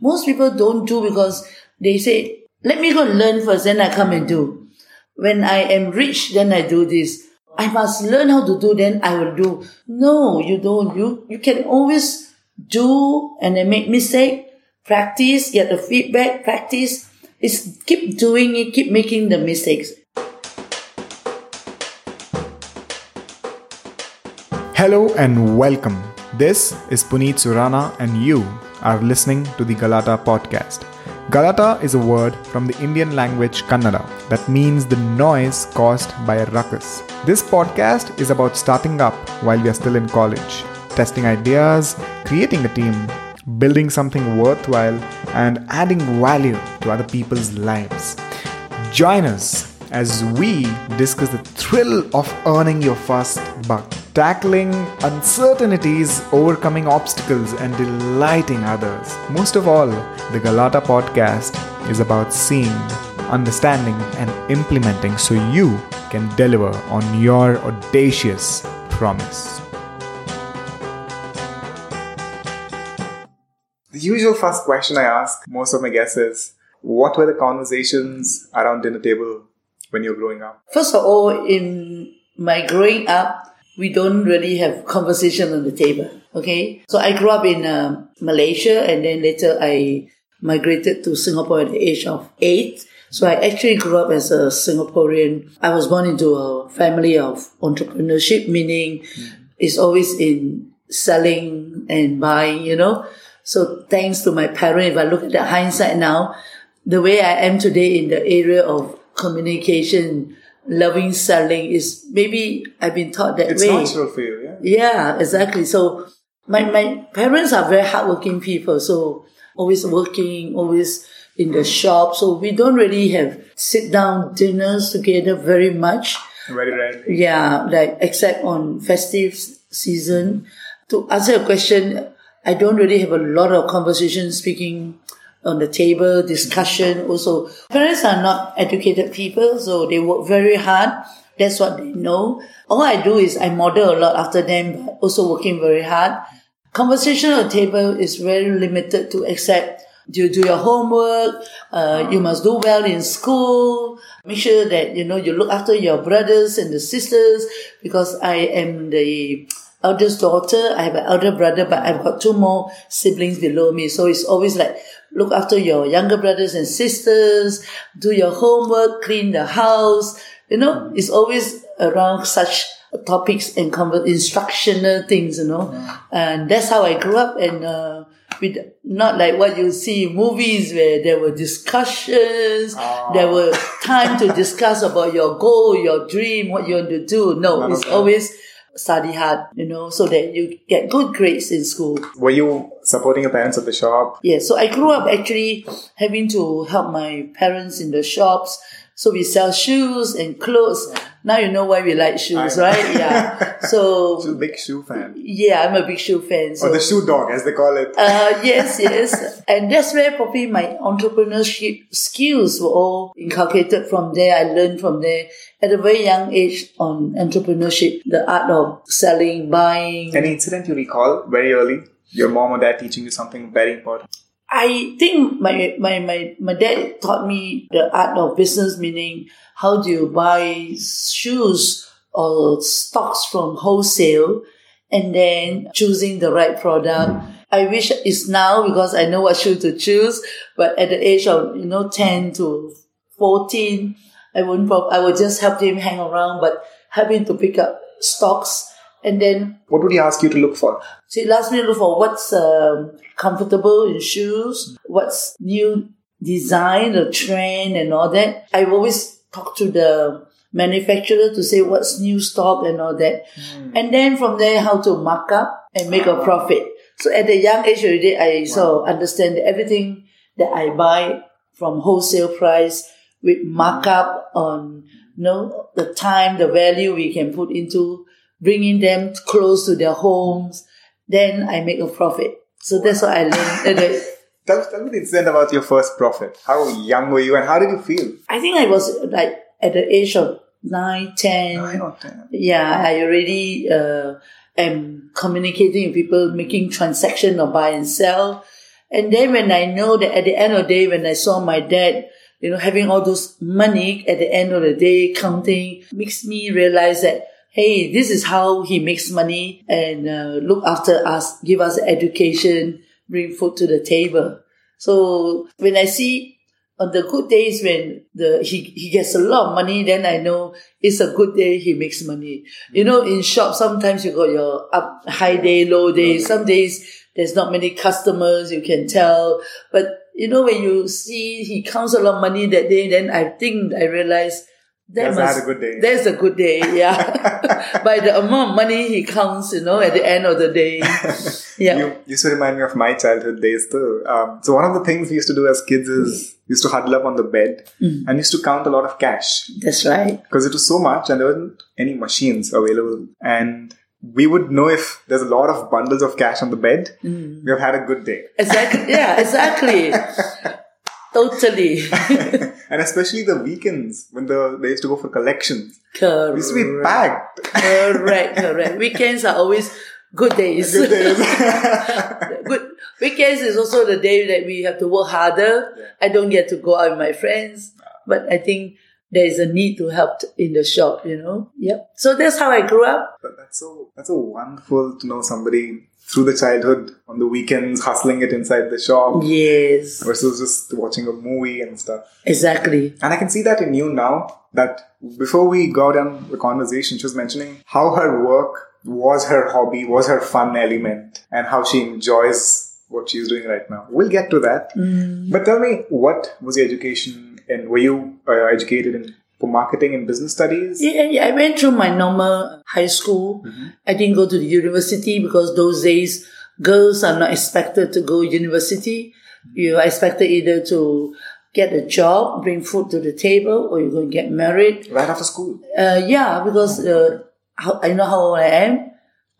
Most people don't do because they say, let me go learn first, then I come and do. When I am rich, then I do this. I must learn how to do, then I will do. No, you don't. You, you can always do and then make mistake, practice, get the feedback, practice. Is keep doing it, keep making the mistakes. Hello and welcome. This is Puneet Surana, and you are listening to the Galata podcast. Galata is a word from the Indian language Kannada that means the noise caused by a ruckus. This podcast is about starting up while we are still in college, testing ideas, creating a team, building something worthwhile, and adding value to other people's lives. Join us as we discuss the thrill of earning your first buck, tackling uncertainties, overcoming obstacles, and delighting others. Most of all, the Galata podcast is about seeing, understanding, and implementing so you can deliver on your audacious promise. The usual first question I ask most of my guests is what were the conversations around dinner table when you were growing up? First of all, in my growing up, we don't really have conversation on the table. Okay, so I grew up in uh, Malaysia, and then later I migrated to Singapore at the age of eight. So I actually grew up as a Singaporean. I was born into a family of entrepreneurship, meaning mm. it's always in selling and buying, you know. So thanks to my parents, if I look at the hindsight now, the way I am today in the area of communication, loving selling is maybe I've been taught that it's way. It's natural for you, yeah. Yeah, exactly. So my, my parents are very hardworking people. So always working, always in the shop. So we don't really have sit down dinners together very much. Very rarely. Yeah, like except on festive season. To answer your question, I don't really have a lot of conversation speaking on the table, discussion. Also, parents are not educated people, so they work very hard. That's what they know. All I do is I model a lot after them, but also working very hard. Conversation on the table is very limited to accept you do your homework, uh, you must do well in school, make sure that, you know, you look after your brothers and the sisters, because I am the eldest daughter. I have an elder brother, but I've got two more siblings below me. So it's always like, look after your younger brothers and sisters, do your homework, clean the house. You know, it's always around such topics and instructional things, you know. And that's how I grew up and, uh, with not like what you see in movies where there were discussions, oh. there were time to discuss about your goal, your dream, what you want to do. No, None it's always study hard, you know, so that you get good grades in school. Were you supporting your parents at the shop? Yeah, so I grew up actually having to help my parents in the shops. So we sell shoes and clothes. Now you know why we like shoes, right? Yeah. So, so big shoe fan. Yeah, I'm a big shoe fan. So, or the shoe dog, as they call it. Uh, yes, yes. and that's where probably my entrepreneurship skills were all inculcated from there. I learned from there at a very young age on entrepreneurship, the art of selling, buying. Any incident you recall very early? Your mom or dad teaching you something very important? I think my, my, my, my dad taught me the art of business, meaning how do you buy shoes or stocks from wholesale and then choosing the right product. I wish it's now because I know what shoe to choose, but at the age of, you know, 10 to 14, I wouldn't, I would just help him hang around, but having to pick up stocks and then. What would he ask you to look for? So he asked me to look for what's um, comfortable in shoes, what's new design, the trend and all that. I've always talk to the manufacturer to say what's new stock and all that. Mm. And then from there, how to mark up and make a profit. So at a young age already, I wow. sort of understand everything that I buy from wholesale price with markup on you know, the time, the value we can put into bringing them close to their homes, then I make a profit. So that's what I learned. tell, tell me the incident about your first profit. How young were you and how did you feel? I think I was like at the age of 9, 10. 9 or 10. Yeah, I already uh, am communicating with people, making transaction or buy and sell. And then when I know that at the end of the day, when I saw my dad, you know, having all those money at the end of the day, counting, makes me realize that, hey, this is how he makes money and uh, look after us, give us education, bring food to the table. So when I see on the good days when the he, he gets a lot of money, then I know it's a good day he makes money. You know, in shop sometimes you got your up high day, low day. Some days there's not many customers, you can tell. But you know, when you see he counts a lot of money that day, then I think I realize that That's must, had a good day. That's a good day, yeah. By the amount of money he counts, you know, at the end of the day. Yeah. You used to remind me of my childhood days too. Um, so one of the things we used to do as kids is we used to huddle up on the bed Mm. and used to count a lot of cash That's right. because it was so much and there wasn't any machines available. And we would know if there's a lot of bundles of cash on the bed, Mm. we have had a good day. Exactly. Yeah, exactly. totally. and especially the weekends when the they used to go for collections. correct. Used to be packed. correct, correct. Weekends are always good days. Good days. good. Weekends is also the day that we have to work harder. I don't get to go out with my friends, but I think there is a need to help in the shop, you know? Yep. So that's how I grew up. But that's so that's so wonderful to know somebody through the childhood on the weekends hustling it inside the shop Yes, versus just watching a movie and stuff. exactly. And I can see that in you now. That before we got on the conversation, she was mentioning how her work was her hobby, was her fun element, and how she enjoys what she's doing right now. We'll get to that. But tell me, what was your education, and were you uh, educated in for marketing and business studies? Yeah, yeah, I went through my normal high school. I didn't go to the university because those days girls are not expected to go university. You are expected either to get a job, bring food to the table, or you're going to get married. Right after school. Uh, yeah, because uh, I know how old I am.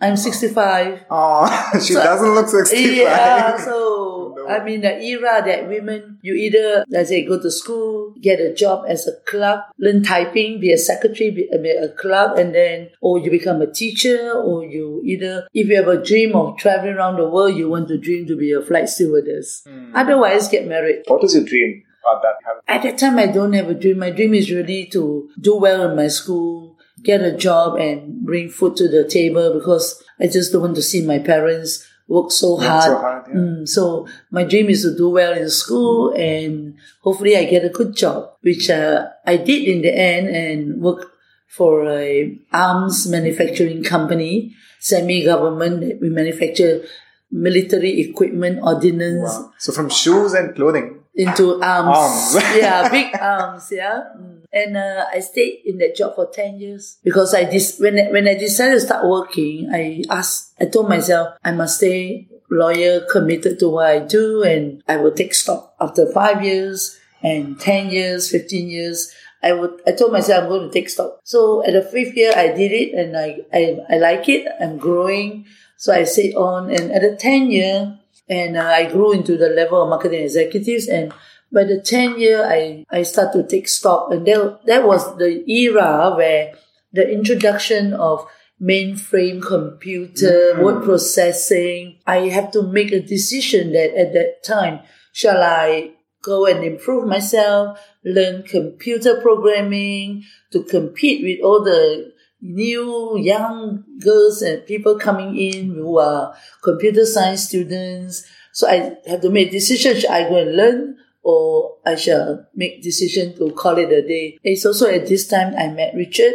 I'm 65. Oh, she doesn't look 65. Yeah, so I'm in the era that women, you either, let's say, go to school, get a job as a clerk, learn typing, be a secretary, be, be a clerk, and then, or you become a teacher, or you either, if you have a dream of traveling around the world, you want to dream to be a flight stewardess. Hmm. Otherwise, get married. What is your dream about that? Have- At that time, I don't have a dream. My dream is really to do well in my school, get a job, and bring food to the table because I just don't want to see my parents work so hard. so hard, yeah. Mm, so my dream is to do well in school and hopefully I get a good job, which uh, I did in the end and work for a arms manufacturing company, semi-government. We manufacture military equipment, ordnance, Wow. So from shoes and clothing. into arms. Arms. yeah, big arms. Yeah, Mm. And uh, I stayed in that job for ten years because I dis- when I, when I decided to start working, I asked, I told myself I must stay lawyer committed to what I do, and I will take stock after five years and ten years, fifteen years. I would. I told myself I'm going to take stock. So at the fifth year, I did it, and I I, I like it. I'm growing. So I stayed on, and at the ten year, and uh, I grew into the level of marketing executives. And by the 10 year, I, I start to take stock. And that, that was the era where the introduction of mainframe computer, mm. word processing, I have to make a decision that at that time, shall I go and improve myself, learn computer programming to compete with all the new young girls and people coming in who are computer science students. So I have to make decision. Should I go and learn or I shall make decision to call it a day? It's also at this time I met Richard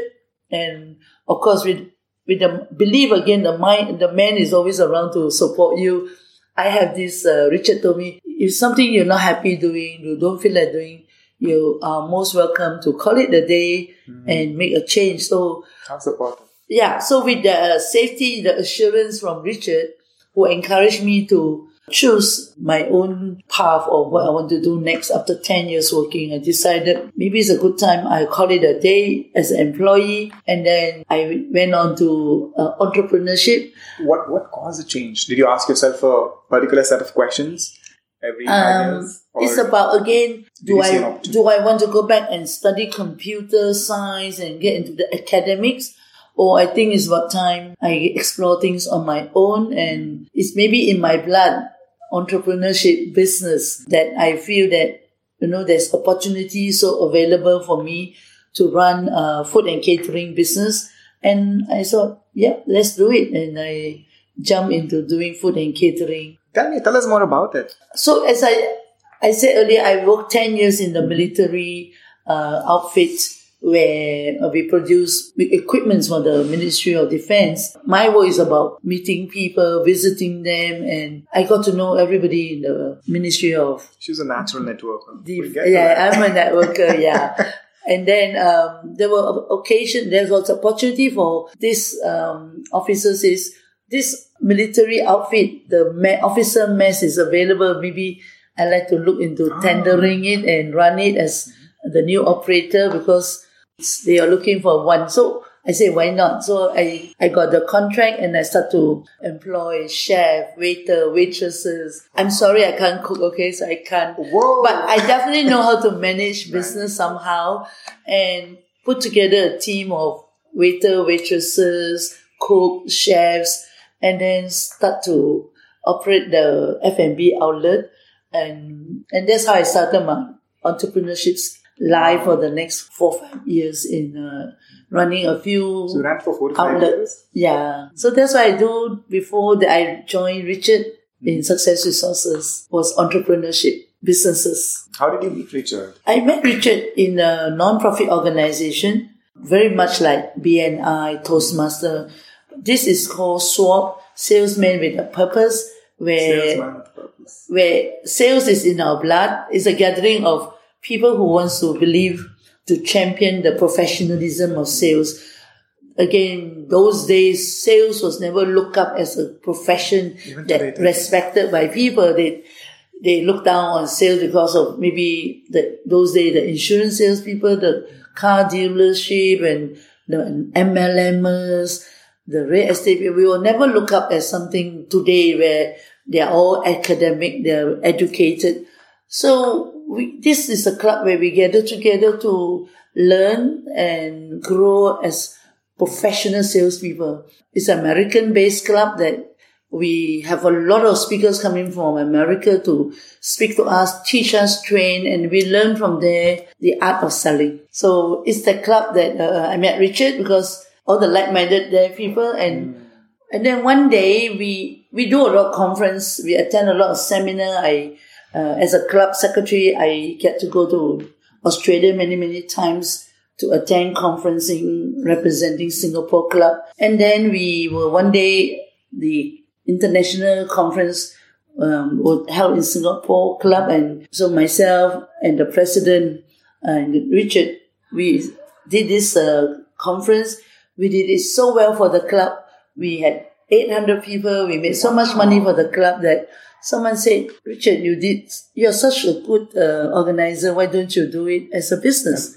and of course with with the believe again the mind the man is always around to support you. I have this uh, Richard told me if something you're not happy doing, you don't feel like doing, you are most welcome to call it a day and make a change. So How supportive. yeah, so with the safety, the assurance from Richard, who encouraged me to choose my own path of what I want to do next after 10 years working, I decided maybe it's a good time. I call it a day as an employee. And then I went on to uh, entrepreneurship. What what caused the change? Did you ask yourself a particular set of questions every Um, years? It's about again, do you see an I do I want to go back and study computer science and get into the academics, or I think it's about time I explore things on my own, and it's maybe in my blood entrepreneurship business that I feel that, you know, there's opportunities so available for me to run a food and catering business. And I thought, yeah, let's do it. And I jumped into doing food and catering. Tell me, tell us more about it. So as I, I said earlier, I worked 10 years in the military uh, outfit where we produce equipments for the Ministry of Defense. My work is about meeting people, visiting them, and I got to know everybody in the Ministry of. She's a natural networker. Def- yeah, I'm a networker. yeah. And then um, there were occasion, there was opportunity for this um, officers is this military outfit, the ma- officer mess is available. Maybe I like to look into oh. tendering it and run it as the new operator because they are looking for one. So I say, why not? So I, I got the contract and I start to employ chef, waiter, waitresses. I'm sorry I can't cook, okay? So I can't. Whoa. But I definitely know how to manage business somehow and put together a team of waiter, waitresses, cook, chefs, and then start to operate the F&B outlet. And, and that's how I started my entrepreneurship life for the next four, five years in, uh, running a few so ran for four five years? Yeah. So that's what I do before that I joined Richard in Success Resources was entrepreneurship businesses. How did you meet Richard? I met Richard in a non-profit organization, very much like BNI, Toastmaster. This is called SWAP, Salesman with a Purpose, where, purpose. where sales is in our blood. It's a gathering of people who wants to believe to champion the professionalism of sales. Again, those days, sales was never looked up as a profession Even that respected by people. They they look down on sales because of maybe the, those days the insurance salespeople, the car dealership, and the MLMers, the real estate people. We will never look up as something today where they are all academic, they are educated. So we, this is a club where we gather together to learn and grow as professional salespeople. It's an American-based club that we have a lot of speakers coming from America to speak to us, teach us, train, and we learn from there the art of selling. So it's the club that uh, I met Richard because all the like-minded there people and and then one day we we do a lot of conference, we attend a lot of seminar. I uh, as a club secretary, I get to go to Australia many many times to attend conferencing representing Singapore club. And then we were one day the international conference um, was held in Singapore club, and so myself and the president and Richard we did this uh, conference. We did it so well for the club. We had 800 people. We made so much money for the club that someone said, Richard, you did, you're such a good uh, organizer. Why don't you do it as a business?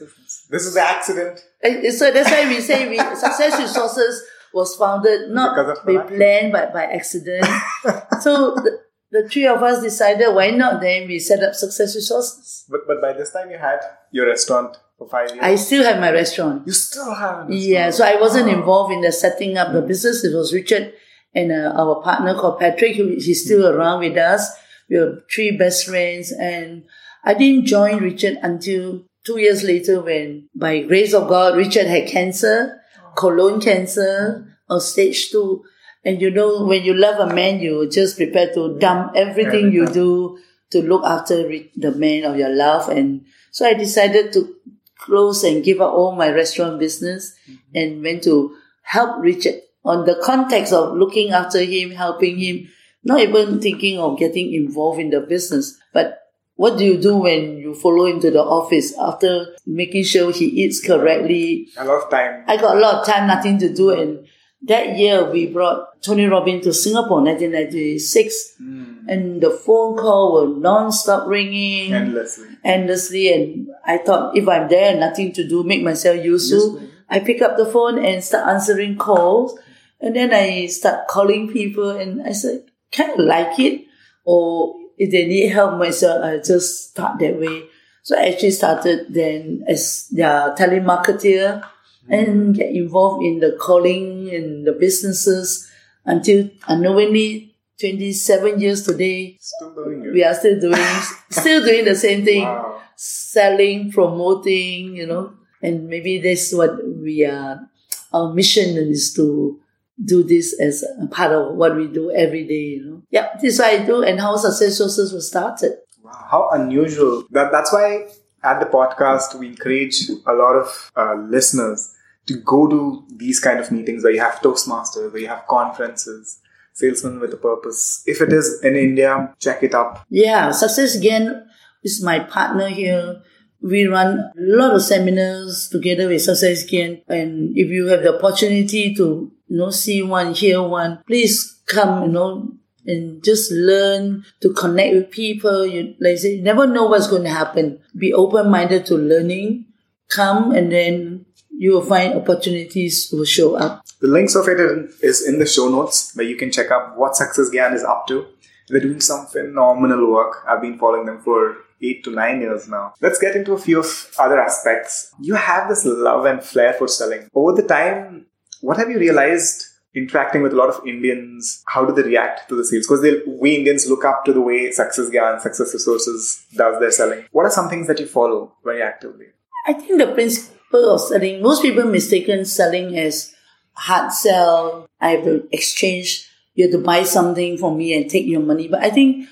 This is the accident. And so that's why we say we, Success Resources was founded not by plan but by accident. so the, the three of us decided why not then we set up Success Resources. But but by this time you had your restaurant for five years. I still have my restaurant. you still have. Yeah, so I wasn't involved in the setting up the business. It was Richard and uh, our partner called Patrick. He's still around with us. We were three best friends, and I didn't join Richard until two years later when, by grace of God, Richard had cancer, colon cancer, on stage two. And you know, when you love a man, you just prepare to dump everything you do to look after the man of your love. And so I decided to close and give up all my restaurant business and went to help Richard on the context of looking after him, helping him, not even thinking of getting involved in the business. But what do you do when you follow him to the office after making sure he eats correctly? a lot of time. I got a lot of time, nothing to do. And that year we brought Tony Robbins to Singapore, 1996. Hmm. And the phone call were non-stop ringing Endlessly. endlessly and I thought if I'm there nothing to do, make myself useful. I pick up the phone and start answering calls and then I start calling people and I said, kind of like it or if they need help myself, I just start that way. So I actually started then as their telemarketer and get involved in the calling and the businesses until uh, unknowingly 27 years today, Still doing it. we are still doing, still doing the same thing, Wow. selling, promoting, you know, and maybe that's what we are, our mission is to do this as a part of what we do every day, you know. Yeah, this is what I do and how Success Resources was started. Wow, how unusual. That, that's why at the podcast, we encourage a lot of uh, listeners to go to these kind of meetings where you have Toastmasters, where you have conferences, Salesman with a Purpose. If it is in India, check it up. Yeah, Success Gyan is my partner here. We run a lot of seminars together with Success Gyan. And if you have the opportunity to, you know, see one, hear one, please come, you know, and just learn to connect with people. You, like I say, you never know what's going to happen. Be open-minded to learning. Come and then you will find opportunities will show up. The links of it is in the show notes where you can check out what Success Gyan is up to. They're doing some phenomenal work. I've been following them for eight to nine years now. Let's get into a few of other aspects. You have this love and flair for selling. Over the time, what have you realized interacting with a lot of Indians? How do they react to the sales? Because we Indians look up to the way Success Gyan, Success Resources does their selling. What are some things that you follow very actively? I think the principle of selling, most people mistaken selling as hard sell. I have to exchange, you have to buy something from me and take your money. But I think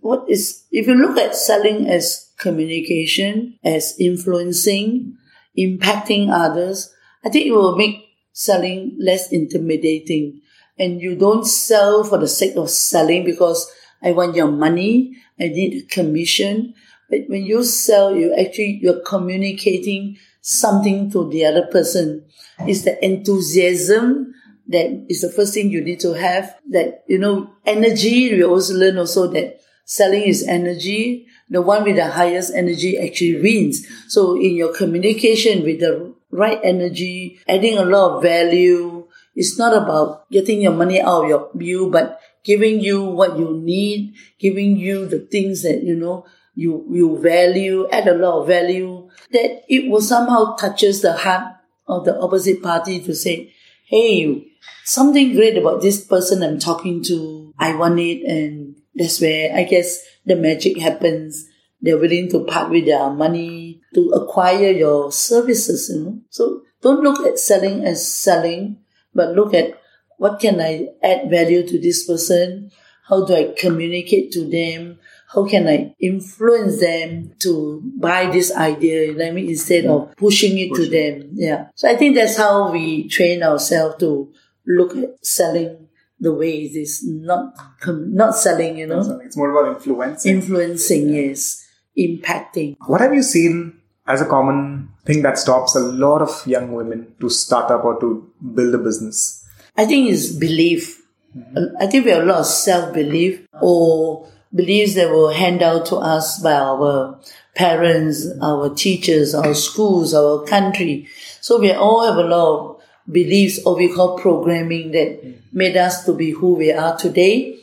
what is, if you look at selling as communication, as influencing, impacting others, I think it will make selling less intimidating. And you don't sell for the sake of selling because I want your money, I need a commission. But when you sell, you actually, you're communicating something to the other person. It's the enthusiasm that is the first thing you need to have. That, you know, energy, we also learn also that selling is energy. The one with the highest energy actually wins. So in your communication with the right energy, adding a lot of value, it's not about getting your money out of your you, but giving you what you need, giving you the things that, you know, you, you value, add a lot of value, that it will somehow touches the heart of the opposite party to say, hey, something great about this person I'm talking to. I want it. And that's where I guess the magic happens. They're willing to part with their money to acquire your services, you know. So don't look at selling as selling, but look at what can I add value to this person? How do I communicate to them? How can I influence them to buy this idea? You know I mean? Instead of pushing it to them. Yeah. So I think that's how we train ourselves to look at selling the way it is, not com- not selling. You know, It's more about influencing. influencing yes, impacting. What have you seen as a common thing that stops a lot of young women to start up or to build a business? I think it's belief. Mm-hmm. I think we have a lot of self belief or beliefs that were handed out to us by our parents, our teachers, our schools, our country. So we all have a lot of beliefs or we call programming that mm. made us to be who we are today.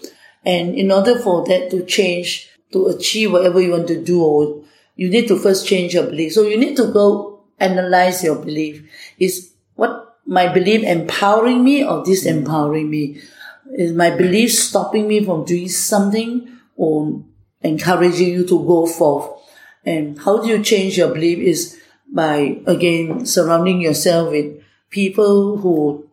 And in order for that to change, to achieve whatever you want to do, or you need to first change your belief. So you need to go analyze your belief. Is what my belief empowering me or disempowering me? Is my belief stopping me from doing something or encouraging you to go forth? And how do you change your belief is by again surrounding yourself with people who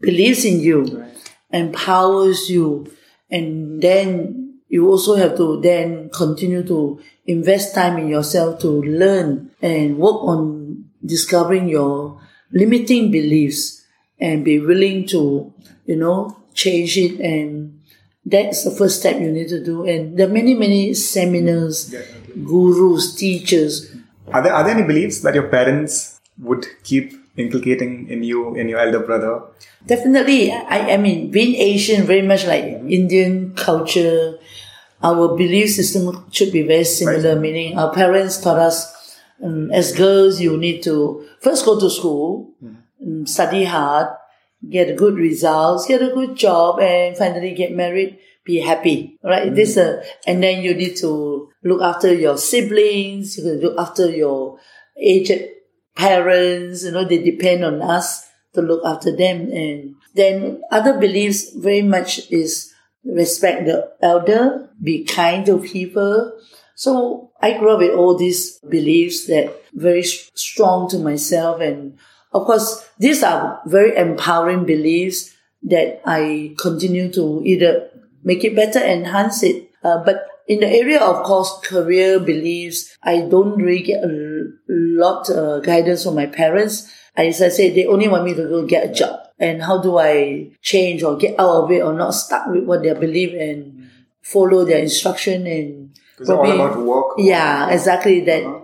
believes in you, empowers you, and then you also have to then continue to invest time in yourself to learn and work on discovering your limiting beliefs and be willing to, you know, change it and that's the first step you need to do. And there are many, many seminars, gurus, teachers. Are there, are there any beliefs that your parents would keep inculcating in you, in your elder brother? Definitely, I, I mean, being Asian, very much like Indian culture, our belief system should be very similar, meaning our parents taught us um, as girls, you need to first go to school, um, study hard, get good results, get a good job, and finally get married, be happy, right? This, uh, and then you need to look after your siblings, you can look after your aged parents, you know, they depend on us to look after them. And then other beliefs very much is respect the elder, be kind to people. So I grew up with all these beliefs that very strong to myself. And of course, these are very empowering beliefs that I continue to either make it better, enhance it. Uh, but in the area of course career beliefs, I don't really get a lot uh, guidance from my parents. As I said, they only want me to go get a job. And how do I change or get out of it or not stuck with what they believe and follow their instruction and about work. Yeah, exactly that. Uh-huh.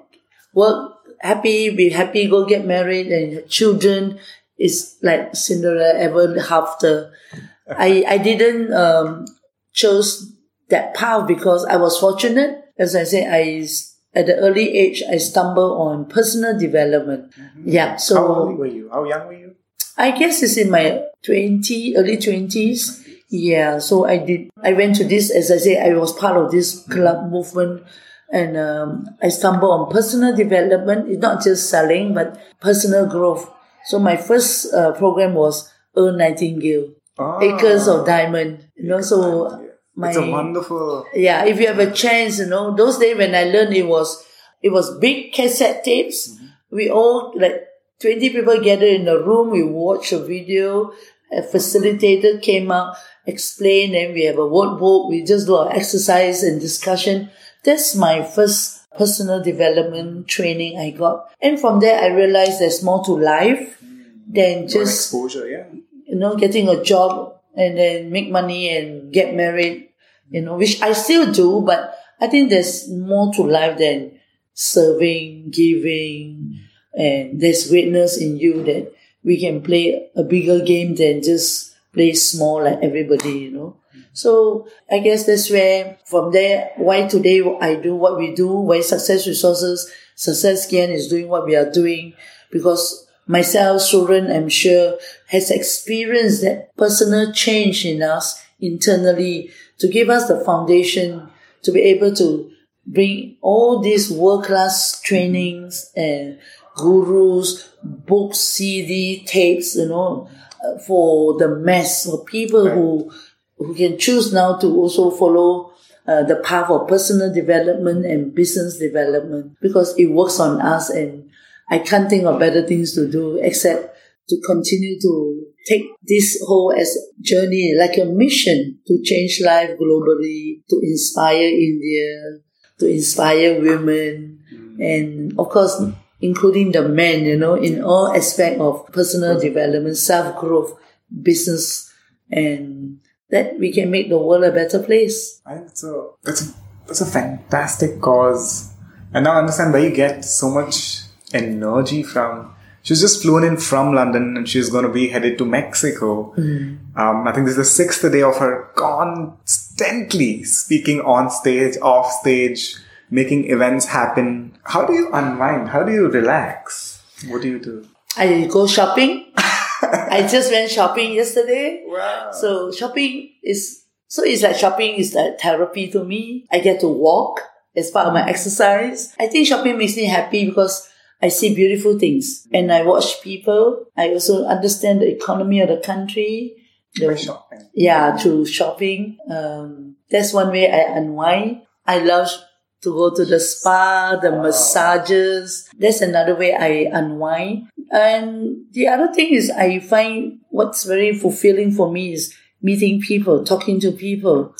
Work happy, be happy, go get married and children is like Cinderella ever after. I I didn't um chose that path because I was fortunate. As I say, I at the early age I stumbled on personal development. Mm-hmm. Yeah. So how old were you? How young were you? I guess it's in my twenty, early twenties. Yeah. So I did. I went to this. As I say, I was part of this club mm-hmm. movement. And um, I stumbled on personal development. It's not just selling, but personal growth. So my first uh, program was Earl Nightingale, ah, Acres of Diamond. You know, so my, it's a wonderful. Yeah, if you have a chance, you know, those days when I learned it was, it was big cassette tapes. Mm-hmm. We all, like 20 people gathered in a room, we watched a video, a facilitator came out, explained, and we have a workbook, we just do our exercise and discussion. That's my first personal development training I got. And from there, I realized there's more to life than just exposure, yeah. You know, getting a job and then make money and get married you know, which I still do, but I think there's more to life than serving, giving, and there's greatness in you that we can play a bigger game than just play small like everybody, you know. So I guess that's where from there, why today I do what we do, why Success Resources, Success Gyan is doing what we are doing, because myself, Suren, I'm sure, has experienced that personal change in us internally to give us the foundation to be able to bring all these world class trainings and gurus, books, CD, tapes, you know, uh, for the mass, for people right. who who can choose now to also follow uh, the path of personal development and business development because it works on us and I can't think of better things to do except to continue to take this whole as journey, like a mission to change life globally, to inspire India, to inspire women, mm. and of course, including the men, you know, in all aspect of personal development, self-growth, business, and that we can make the world a better place. And so that's a, that's a fantastic cause. And now I understand where you get so much energy from she's just flown in from London and she's going to be headed to Mexico. Mm. Um, I think this is the sixth day of her constantly speaking on stage, off stage, making events happen. How do you unwind? How do you relax? What do you do? I go shopping. I just went shopping yesterday. Wow. So shopping is, so it's like shopping is like therapy to me. I get to walk as part of my exercise. I think shopping makes me happy because I see beautiful things and I watch people. I also understand the economy of the country. The, shopping. Yeah, through shopping. Um, that's one way I unwind. I love to go to the spa, the massages. That's another way I unwind. And the other thing is I find what's very fulfilling for me is meeting people, talking to people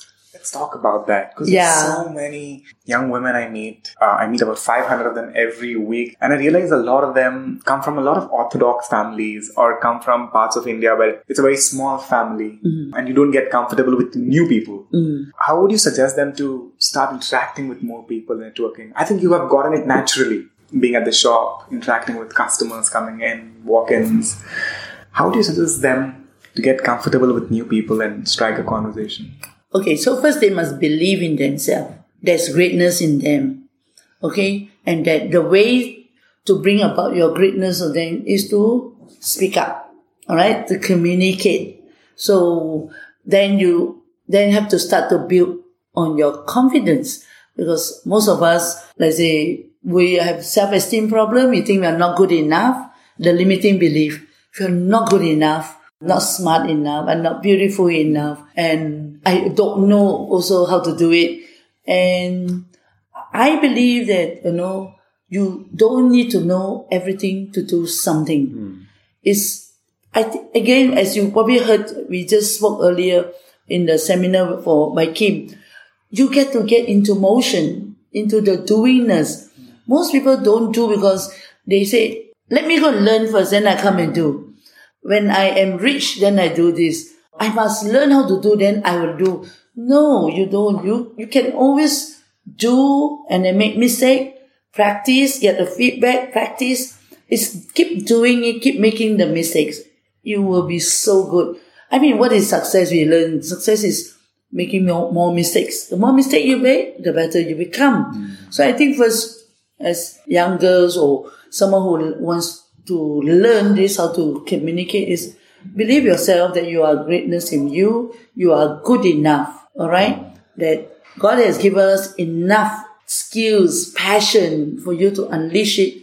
let's talk about that because yeah. there's so many young women I meet. Uh, I meet about 500 of them every week, and I realize a lot of them come from a lot of Orthodox families or come from parts of India where it's a very small family, mm. and you don't get comfortable with new people. Mm. How would you suggest them to start interacting with more people, networking? I think you have gotten it naturally, being at the shop, interacting with customers coming in, walk-ins. How do you suggest them to get comfortable with new people and strike a conversation? Okay, so first they must believe in themselves. There's greatness in them. Okay, and that the way to bring about your greatness of them is to speak up. All right, to communicate. So then you then have to start to build on your confidence because most of us, let's say, we have self-esteem problem. We think we are not good enough. The limiting belief: if you're not good enough, not smart enough, and not beautiful enough, and I don't know also how to do it. And I believe that, you know, you don't need to know everything to do something. Hmm. It's, I th- again, as you probably heard, we just spoke earlier in the seminar for by Kim, you get to get into motion, into the doingness. Most people don't do because they say, let me go learn first, then I come and do. When I am rich, then I do this. I must learn how to do, then I will do. No, you don't. You, you can always do and then make mistake, practice, get the feedback, practice. It's keep doing it, keep making the mistakes. You will be so good. I mean, what is success? We learn success is making more, more mistakes. The more mistake you make, the better you become. Mm. So I think first, as young girls or someone who wants to learn this, how to communicate is believe yourself that you are greatness in you. You are good enough. All right. That God has given us enough skills, passion for you to unleash it.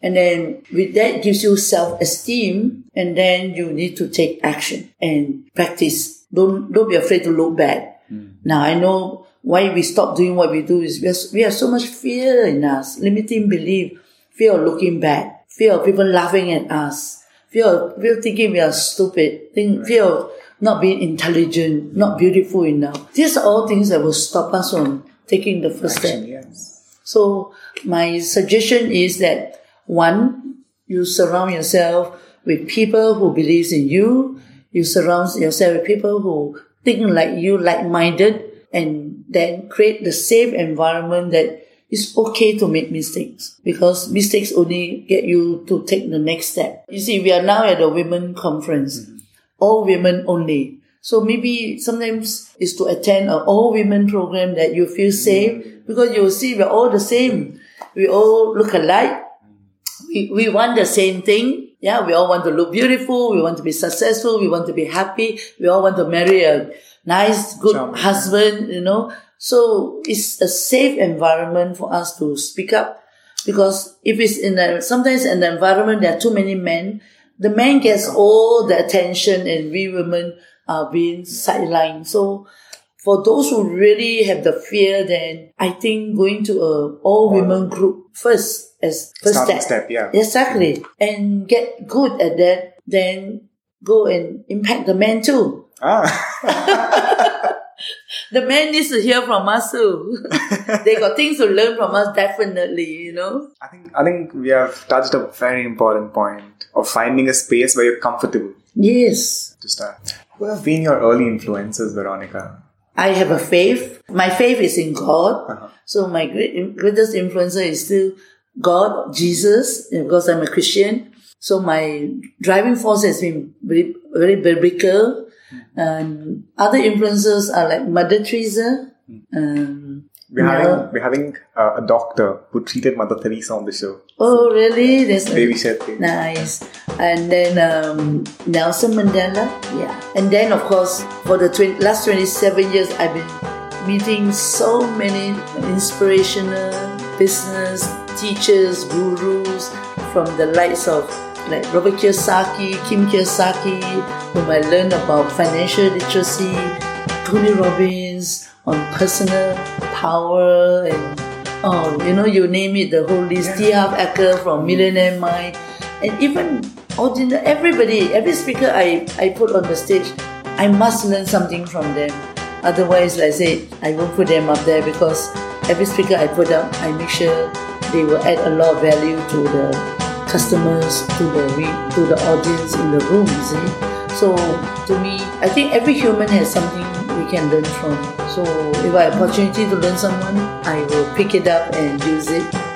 And then with that gives you self-esteem and then you need to take action and practice. Don't, don't be afraid to look back. Hmm. Now I know why we stop doing what we do is we have, we have so much fear in us, limiting belief, fear of looking back, fear of people laughing at us, fear of fear of thinking we are stupid, think, fear of not being intelligent, not beautiful enough. These are all things that will stop us from taking the first step. Yes. So my suggestion is that one, you surround yourself with people who believes in you. You surround yourself with people who think like you, like-minded, and then create the safe environment that it's okay to make mistakes because mistakes only get you to take the next step. You see, we are now at a women conference, mm-hmm. all women only. So maybe sometimes it's to attend an all women program that you feel mm-hmm. safe because you see we're all the same. We all look alike. Mm-hmm. We, we want the same thing. Yeah, we all want to look beautiful. We want to be successful. We want to be happy. We all want to marry a nice, good Charming. husband, you know. So it's a safe environment for us to speak up because if it's in a, sometimes in the environment there are too many men, the man gets all the attention and we women are being sidelined. So for those who really have the fear, then I think going to a all women group first as first step. step, yeah. Exactly. And get good at that, then go and impact the men too. Ah. The man needs to hear from us too. they got things to learn from us, definitely, you know. I think I think we have touched a very important point of finding a space where you're comfortable Yes. to start. Who have been your early influences, Veronica? I have a faith. My faith is in God. Uh-huh. So my great, greatest influencer is still God, Jesus, because I'm a Christian. So my driving force has been very, very biblical. And other influences are like Mother Teresa. Um, We're Yeah. having we're having uh, a doctor who treated Mother Teresa on the show. oh, really? That's Devi Shetty. Nice. And then um, Nelson Mandela. Yeah. And then, of course, for the twen- last 27 years, I've been meeting so many inspirational business teachers, gurus from the likes of like Robert Kiyosaki, Kim Kiyosaki, whom I learned about financial literacy, Tony Robbins on personal power and oh, you know, you name it, the whole list. T. Harv Eker from mm. Millionaire Mind, and even ordinary everybody, every speaker I, I put on the stage, I must learn something from them. Otherwise, like I said, I won't put them up there because every speaker I put up, I make sure they will add a lot of value to the customers, to the to the audience in the room. See, so to me, I think every human has something we can learn from. So if I have opportunity to learn someone, I will pick it up and use it